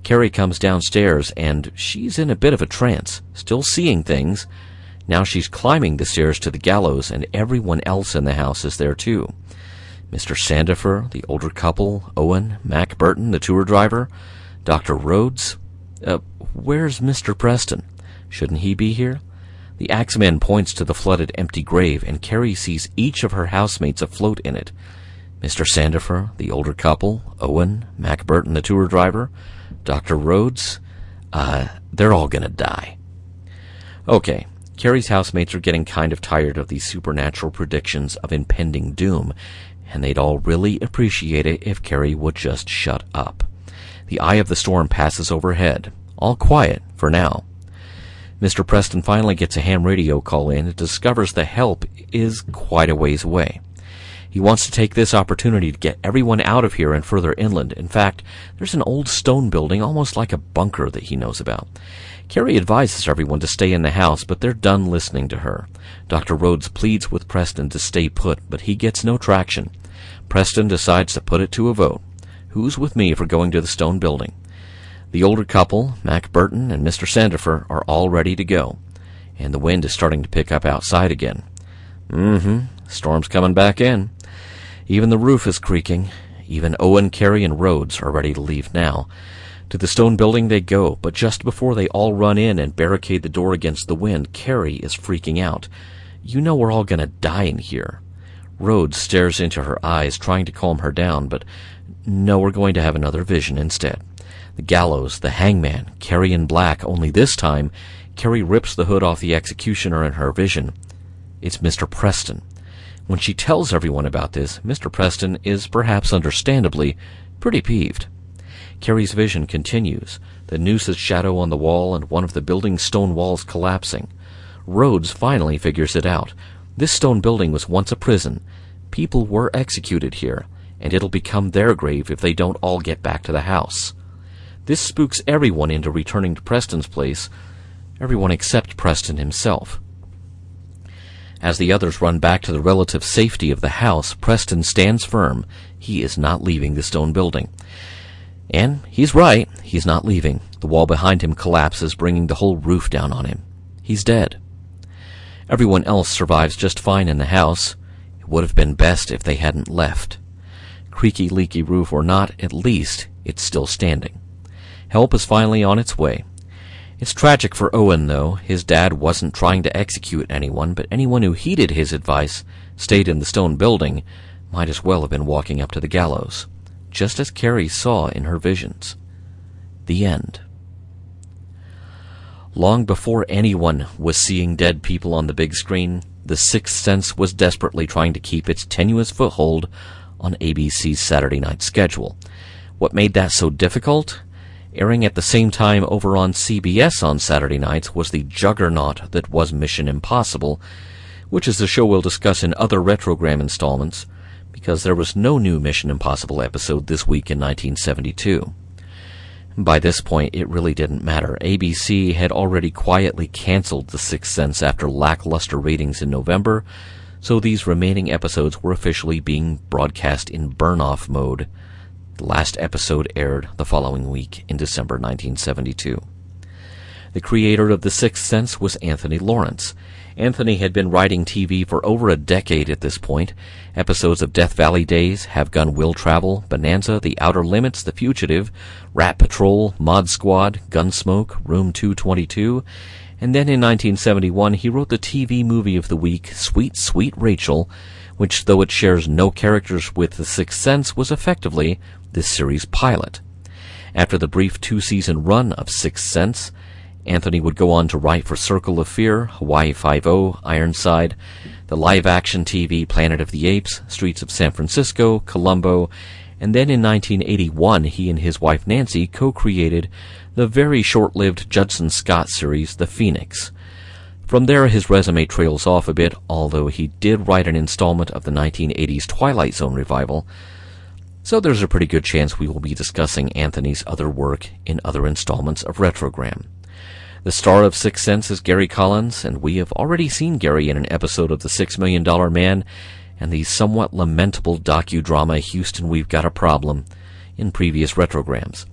Carrie comes downstairs, and she's in a bit of a trance, still seeing things, now she's climbing the stairs to the gallows, and everyone else in the house is there too. Mr. Sandifer, the older couple, Owen, Mac Burton, the tour driver, Dr. Rhodes. Uh, where's Mr. Preston? Shouldn't he be here? The axeman points to the flooded empty grave, and Carrie sees each of her housemates afloat in it. Mr. Sandifer, the older couple, Owen, Mac Burton, the tour driver, Dr. Rhodes. Uh, they're all gonna die. Okay, Carrie's housemates are getting kind of tired of these supernatural predictions of impending doom, and they'd all really appreciate it if Carrie would just shut up. The eye of the storm passes overhead, all quiet for now. Mr. Preston finally gets a ham radio call in and discovers the help is quite a ways away. He wants to take this opportunity to get everyone out of here and further inland. In fact, there's an old stone building, almost like a bunker, that he knows about. Carrie advises everyone to stay in the house, but they're done listening to her. Dr. Rhodes pleads with Preston to stay put, but he gets no traction. Preston decides to put it to a vote. Who's with me for going to the stone building? The older couple, Mac Burton and Mr. Sandifer, are all ready to go, and the wind is starting to pick up outside again. Mm-hmm. Storm's coming back in. Even the roof is creaking. Even Owen, Carrie, and Rhodes are ready to leave now. To the stone building they go, but just before they all run in and barricade the door against the wind, Carrie is freaking out. You know we're all gonna die in here. Rhodes stares into her eyes, trying to calm her down, but no, we're going to have another vision instead. The gallows, the hangman, Carrie in black, only this time, Carrie rips the hood off the executioner in her vision. It's Mr. Preston. When she tells everyone about this, Mr. Preston is perhaps understandably pretty peeved. Carrie's vision continues, the noose's shadow on the wall and one of the building's stone walls collapsing. Rhodes finally figures it out. This stone building was once a prison. People were executed here, and it'll become their grave if they don't all get back to the house. This spooks everyone into returning to Preston's place, everyone except Preston himself. As the others run back to the relative safety of the house, Preston stands firm. He is not leaving the stone building. And he's right, he's not leaving. The wall behind him collapses, bringing the whole roof down on him. He's dead. Everyone else survives just fine in the house. It would have been best if they hadn't left. Creaky, leaky roof or not, at least it's still standing. Help is finally on its way. It's tragic for Owen, though. His dad wasn't trying to execute anyone, but anyone who heeded his advice, stayed in the stone building, might as well have been walking up to the gallows just as Carrie saw in her visions. The end. Long before anyone was seeing dead people on the big screen, The Sixth Sense was desperately trying to keep its tenuous foothold on ABC's Saturday night schedule. What made that so difficult? Airing at the same time over on CBS on Saturday nights was the juggernaut that was Mission Impossible, which is the show we'll discuss in other Retrogram installments because there was no new Mission Impossible episode this week in 1972. By this point, it really didn't matter. ABC had already quietly canceled The Sixth Sense after lackluster ratings in November, so these remaining episodes were officially being broadcast in burn off mode. The last episode aired the following week in December 1972. The creator of The Sixth Sense was Anthony Lawrence. Anthony had been writing TV for over a decade at this point. Episodes of Death Valley Days, Have Gun Will Travel, Bonanza, The Outer Limits, The Fugitive, Rat Patrol, Mod Squad, Gunsmoke, Room 222, and then in 1971 he wrote the TV movie of the week, Sweet Sweet Rachel, which, though it shares no characters with The Sixth Sense, was effectively this series' pilot. After the brief two season run of Sixth Sense, Anthony would go on to write for Circle of Fear, Hawaii Five-O, Ironside, the live-action TV Planet of the Apes, Streets of San Francisco, Columbo, and then in 1981 he and his wife Nancy co-created the very short-lived Judson Scott series The Phoenix. From there his resume trails off a bit, although he did write an installment of the 1980s Twilight Zone revival, so there's a pretty good chance we will be discussing Anthony's other work in other installments of Retrogram. The star of Sixth Sense is Gary Collins, and we have already seen Gary in an episode of The Six Million Dollar Man and the somewhat lamentable docudrama Houston We've Got a Problem in previous retrograms.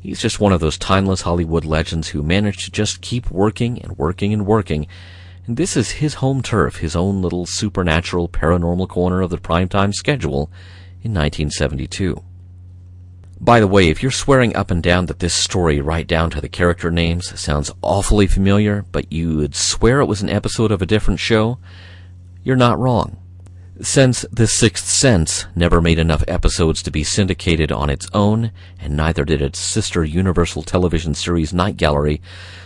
He's just one of those timeless Hollywood legends who managed to just keep working and working and working. And this is his home turf, his own little supernatural paranormal corner of the primetime schedule in 1972. By the way, if you're swearing up and down that this story, right down to the character names, sounds awfully familiar, but you would swear it was an episode of a different show, you're not wrong. Since The Sixth Sense never made enough episodes to be syndicated on its own, and neither did its sister Universal television series Night Gallery,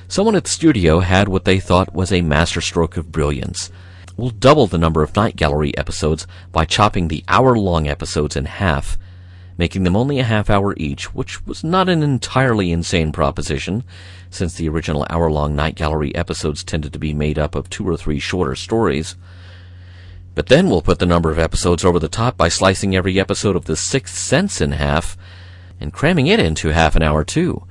someone at the studio had what they thought was a masterstroke of brilliance. We'll double the number of Night Gallery episodes by chopping the hour long episodes in half making them only a half hour each, which was not an entirely insane proposition, since the original hour long Night Gallery episodes tended to be made up of two or three shorter stories. But then we'll put the number of episodes over the top by slicing every episode of The Sixth Sense in half, and cramming it into half an hour too.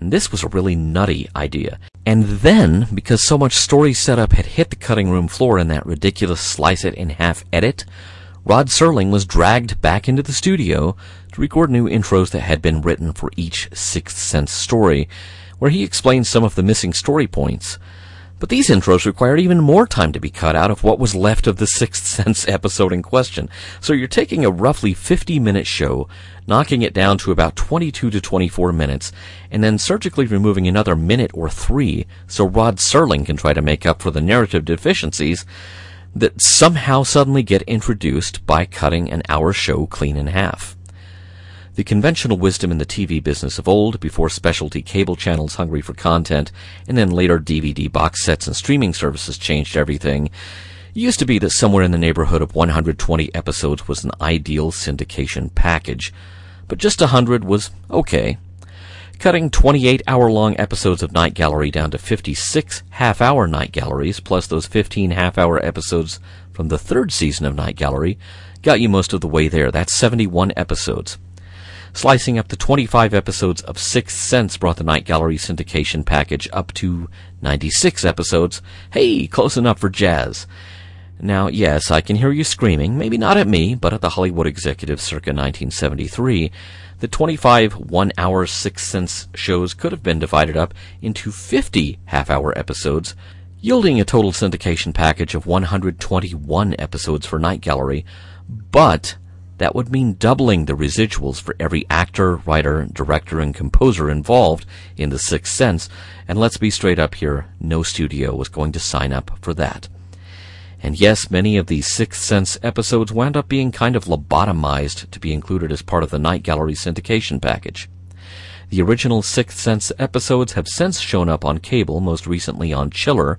And this was a really nutty idea. And then, because so much story setup had hit the cutting room floor in that ridiculous slice it in half edit, Rod Serling was dragged back into the studio to record new intros that had been written for each Sixth Sense story, where he explained some of the missing story points. But these intros required even more time to be cut out of what was left of the Sixth Sense episode in question. So you're taking a roughly 50 minute show, knocking it down to about 22 to 24 minutes, and then surgically removing another minute or three so Rod Serling can try to make up for the narrative deficiencies that somehow suddenly get introduced by cutting an hour show clean in half. The conventional wisdom in the TV business of old, before specialty cable channels hungry for content, and then later DVD box sets and streaming services changed everything, used to be that somewhere in the neighborhood of 120 episodes was an ideal syndication package. But just 100 was okay cutting 28 hour long episodes of Night Gallery down to 56 half hour Night Galleries, plus those 15 half hour episodes from the third season of Night Gallery, got you most of the way there. That's 71 episodes. Slicing up the 25 episodes of Sixth Sense brought the Night Gallery syndication package up to 96 episodes. Hey, close enough for jazz. Now, yes, I can hear you screaming, maybe not at me, but at the Hollywood executive circa 1973 the 25 one hour Sixth Sense shows could have been divided up into 50 half hour episodes, yielding a total syndication package of 121 episodes for Night Gallery, but that would mean doubling the residuals for every actor, writer, director, and composer involved in The Sixth Sense, and let's be straight up here, no studio was going to sign up for that. And yes, many of these Sixth Sense episodes wound up being kind of lobotomized to be included as part of the Night Gallery syndication package. The original Sixth Sense episodes have since shown up on cable, most recently on Chiller,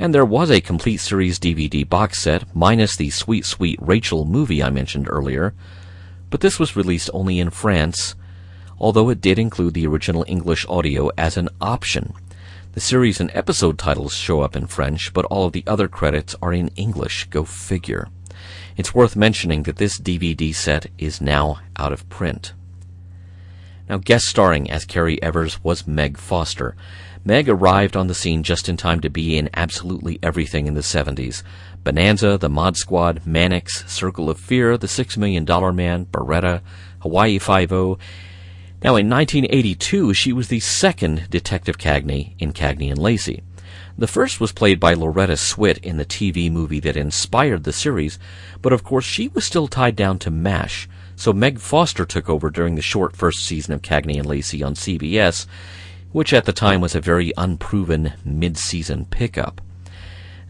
and there was a complete series DVD box set, minus the Sweet Sweet Rachel movie I mentioned earlier, but this was released only in France, although it did include the original English audio as an option. The series and episode titles show up in French, but all of the other credits are in English. Go figure. It's worth mentioning that this DVD set is now out of print. Now, guest starring as Carrie Evers was Meg Foster. Meg arrived on the scene just in time to be in absolutely everything in the 70s. Bonanza, The Mod Squad, Mannix, Circle of Fear, The Six Million Dollar Man, Baretta, Hawaii Five-O, Now, in 1982, she was the second Detective Cagney in Cagney and Lacey. The first was played by Loretta Swit in the TV movie that inspired the series, but of course she was still tied down to MASH, so Meg Foster took over during the short first season of Cagney and Lacey on CBS, which at the time was a very unproven mid-season pickup.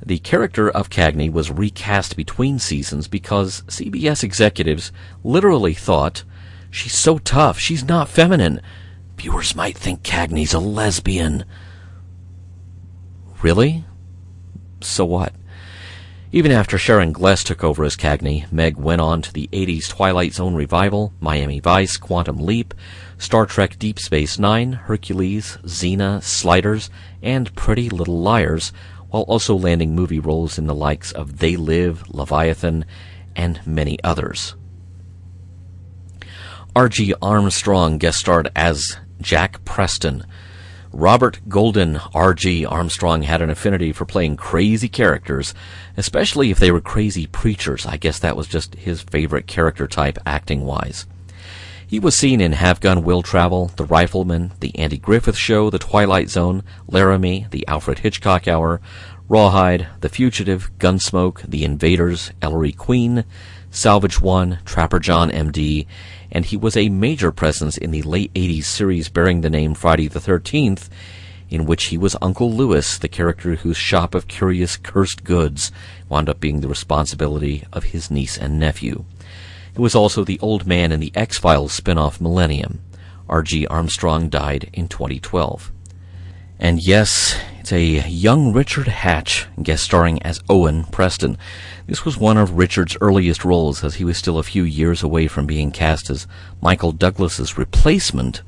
The character of Cagney was recast between seasons because CBS executives literally thought, she's so tough, she's not feminine. Viewers might think Cagney's a lesbian. Really? So what? Even after Sharon Gless took over as Cagney, Meg went on to the 80s Twilight Zone revival, Miami Vice, Quantum Leap, Star Trek Deep Space Nine, Hercules, Xena, Sliders, and Pretty Little Liars, while also landing movie roles in the likes of They Live, Leviathan, and many others. R.G. Armstrong guest starred as Jack Preston. Robert Golden R.G. Armstrong had an affinity for playing crazy characters, especially if they were crazy preachers. I guess that was just his favorite character type acting wise. He was seen in Have Gun Will Travel, The Rifleman, The Andy Griffith Show, The Twilight Zone, Laramie, The Alfred Hitchcock Hour, Rawhide, The Fugitive, Gunsmoke, The Invaders, Ellery Queen, Salvage One, Trapper John MD, and he was a major presence in the late 80s series bearing the name Friday the 13th, in which he was Uncle Lewis, the character whose shop of curious cursed goods wound up being the responsibility of his niece and nephew. He was also the old man in the X Files spin off Millennium. R.G. Armstrong died in 2012. And yes, it's a young Richard Hatch guest starring as Owen Preston. This was one of Richard's earliest roles as he was still a few years away from being cast as Michael Douglas's replacement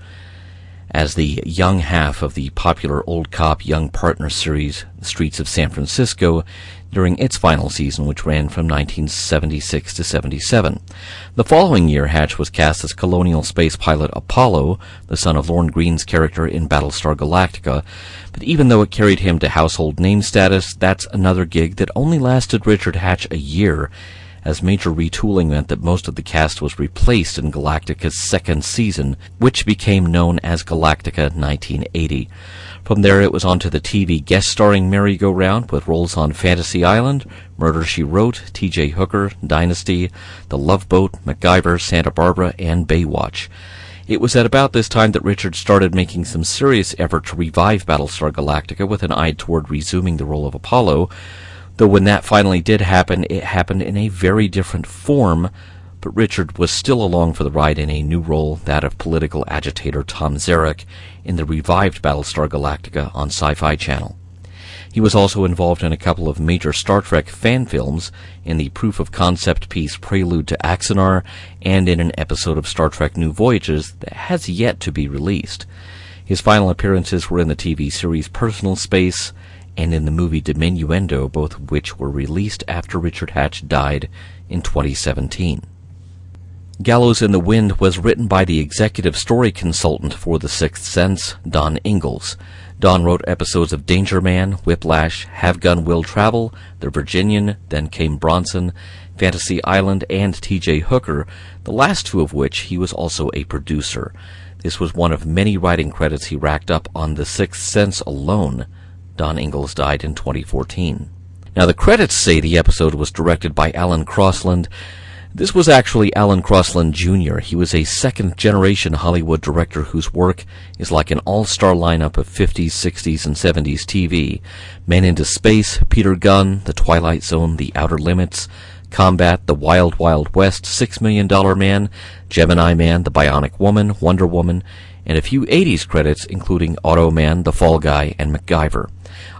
as the young half of the popular old cop young partner series The Streets of San Francisco during its final season, which ran from 1976 to 77. The following year, Hatch was cast as colonial space pilot Apollo, the son of Lorne Greene's character in Battlestar Galactica. But even though it carried him to household name status, that's another gig that only lasted Richard Hatch a year, as major retooling meant that most of the cast was replaced in Galactica's second season, which became known as Galactica 1980. From there, it was on to the TV guest starring merry-go-round with roles on Fantasy Island, Murder She Wrote, T.J. Hooker, Dynasty, The Love Boat, MacGyver, Santa Barbara, and Baywatch. It was at about this time that Richard started making some serious effort to revive Battlestar Galactica with an eye toward resuming the role of Apollo, though when that finally did happen, it happened in a very different form but Richard was still along for the ride in a new role, that of political agitator Tom Zarek, in the revived Battlestar Galactica on Sci-Fi Channel. He was also involved in a couple of major Star Trek fan films, in the proof of concept piece Prelude to Axanar, and in an episode of Star Trek New Voyages that has yet to be released. His final appearances were in the TV series Personal Space and in the movie Diminuendo, both of which were released after Richard Hatch died in 2017. Gallows in the Wind was written by the executive story consultant for The Sixth Sense, Don Ingalls. Don wrote episodes of Danger Man, Whiplash, Have Gun Will Travel, The Virginian, then came Bronson, Fantasy Island, and T.J. Hooker, the last two of which he was also a producer. This was one of many writing credits he racked up on The Sixth Sense alone. Don Ingalls died in 2014. Now, the credits say the episode was directed by Alan Crosland, this was actually Alan Crosland Jr. He was a second generation Hollywood director whose work is like an all star lineup of 50s, 60s, and 70s TV. Men into Space, Peter Gunn, The Twilight Zone, The Outer Limits, Combat, The Wild Wild West, Six Million Dollar Man, Gemini Man, The Bionic Woman, Wonder Woman, and a few 80s credits including Automan, The Fall Guy, and MacGyver.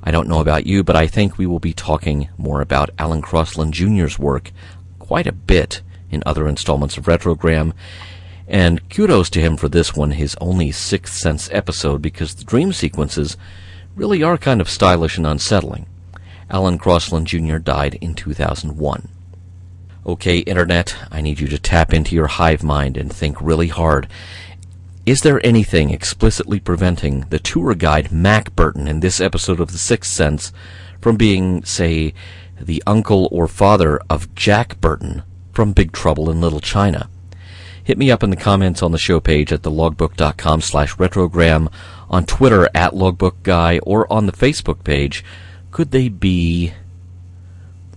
I don't know about you, but I think we will be talking more about Alan Crosland Jr.'s work quite a bit in other installments of Retrogram. And kudos to him for this one, his only Sixth Sense episode, because the dream sequences really are kind of stylish and unsettling. Alan Crosland Jr. died in 2001. Okay, Internet, I need you to tap into your hive mind and think really hard. Is there anything explicitly preventing the tour guide Mac Burton in this episode of The Sixth Sense from being, say, the uncle or father of Jack Burton from Big Trouble in Little China. hit me up in the comments on the show page at thelogbook.com slash retrogram, on Twitter at logbookguy, or on the Facebook page. Could they be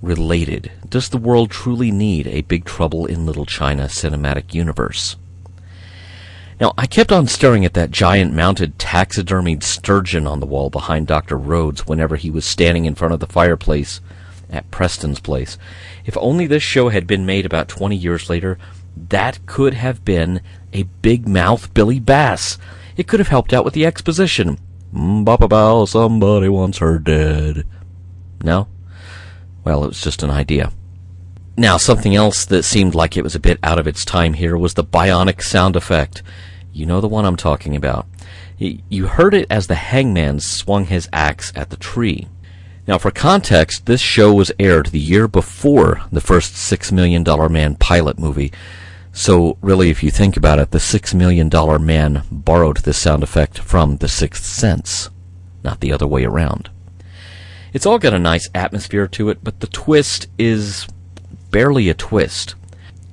related? Does the world truly need a Big Trouble in Little China cinematic universe? Now, I kept on staring at that giant mounted taxidermied sturgeon on the wall behind Dr. Rhodes whenever he was standing in front of the fireplace at Preston's place. If only this show had been made about 20 years later, that could have been a big mouth Billy Bass. It could have helped out with the exposition. Mm, Bow, somebody wants her dead. No? Well, it was just an idea. Now, something else that seemed like it was a bit out of its time here was the bionic sound effect. You know the one I'm talking about. You heard it as the hangman swung his axe at the tree. Now, for context, this show was aired the year before the first Six Million Dollar Man pilot movie. So, really, if you think about it, the Six Million Dollar Man borrowed this sound effect from The Sixth Sense, not the other way around. It's all got a nice atmosphere to it, but the twist is barely a twist.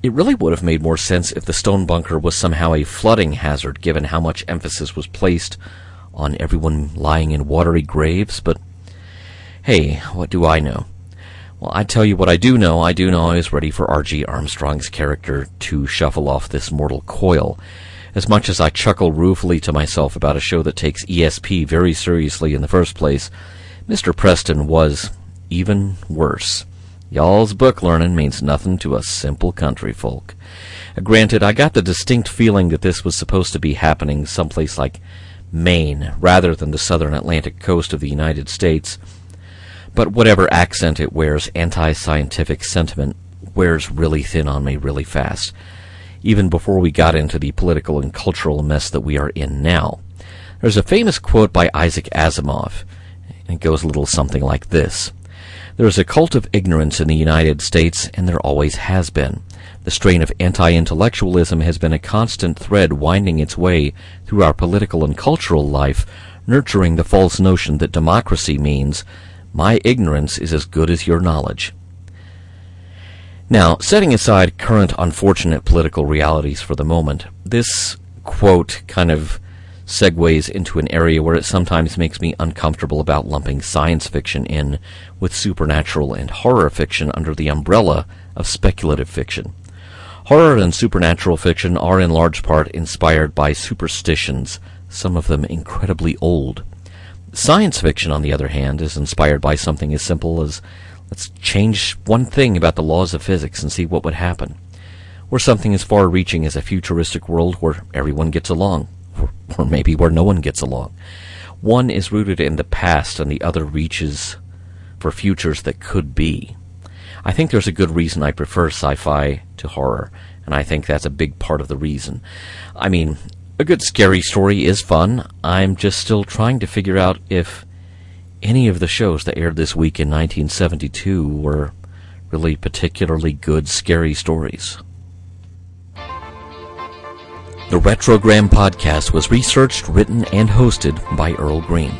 It really would have made more sense if the stone bunker was somehow a flooding hazard, given how much emphasis was placed on everyone lying in watery graves, but hey, what do I know? Well, I tell you what I do know. I do know I was ready for R.G. Armstrong's character to shuffle off this mortal coil. As much as I chuckle ruefully to myself about a show that takes ESP very seriously in the first place, Mr. Preston was even worse. Y'all's book learning means nothing to us simple country folk. Uh, granted, I got the distinct feeling that this was supposed to be happening someplace like Maine rather than the southern Atlantic coast of the United States. But whatever accent it wears, anti-scientific sentiment wears really thin on me really fast, even before we got into the political and cultural mess that we are in now. There's a famous quote by Isaac Asimov, and it goes a little something like this. There is a cult of ignorance in the United States, and there always has been. The strain of anti-intellectualism has been a constant thread winding its way through our political and cultural life, nurturing the false notion that democracy means my ignorance is as good as your knowledge. Now, setting aside current unfortunate political realities for the moment, this quote kind of segues into an area where it sometimes makes me uncomfortable about lumping science fiction in with supernatural and horror fiction under the umbrella of speculative fiction. Horror and supernatural fiction are in large part inspired by superstitions, some of them incredibly old. Science fiction, on the other hand, is inspired by something as simple as let's change one thing about the laws of physics and see what would happen. Or something as far reaching as a futuristic world where everyone gets along or maybe where no one gets along. One is rooted in the past and the other reaches for futures that could be. I think there's a good reason I prefer sci-fi to horror, and I think that's a big part of the reason. I mean, a good scary story is fun. I'm just still trying to figure out if any of the shows that aired this week in 1972 were really particularly good scary stories. The Retrogram podcast was researched, written, and hosted by Earl Green.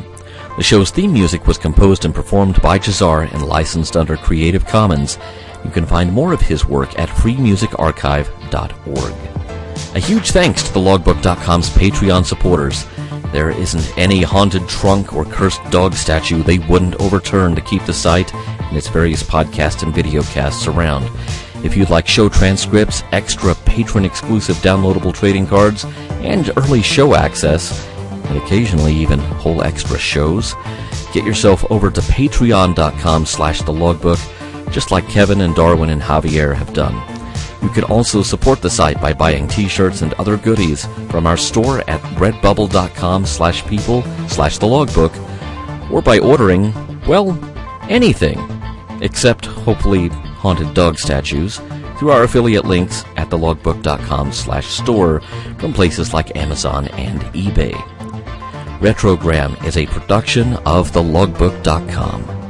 The show's theme music was composed and performed by Jahzzar and licensed under Creative Commons. You can find more of his work at freemusicarchive.org. A huge thanks to the logbook.com's Patreon supporters. There isn't any haunted trunk or cursed dog statue they wouldn't overturn to keep the site and its various podcast and video casts around. If you'd like show transcripts, extra patron exclusive downloadable trading cards, and early show access, and occasionally even whole extra shows, get yourself over to patreon.com slash the logbook, just like Kevin and Darwin and Javier have done. You can also support the site by buying t-shirts and other goodies from our store at redbubble.com slash people slash the logbook, or by ordering, well, anything, except hopefully haunted dog statues through our affiliate links at thelogbook.com slash store from places like Amazon and eBay. Retrogram is a production of thelogbook.com.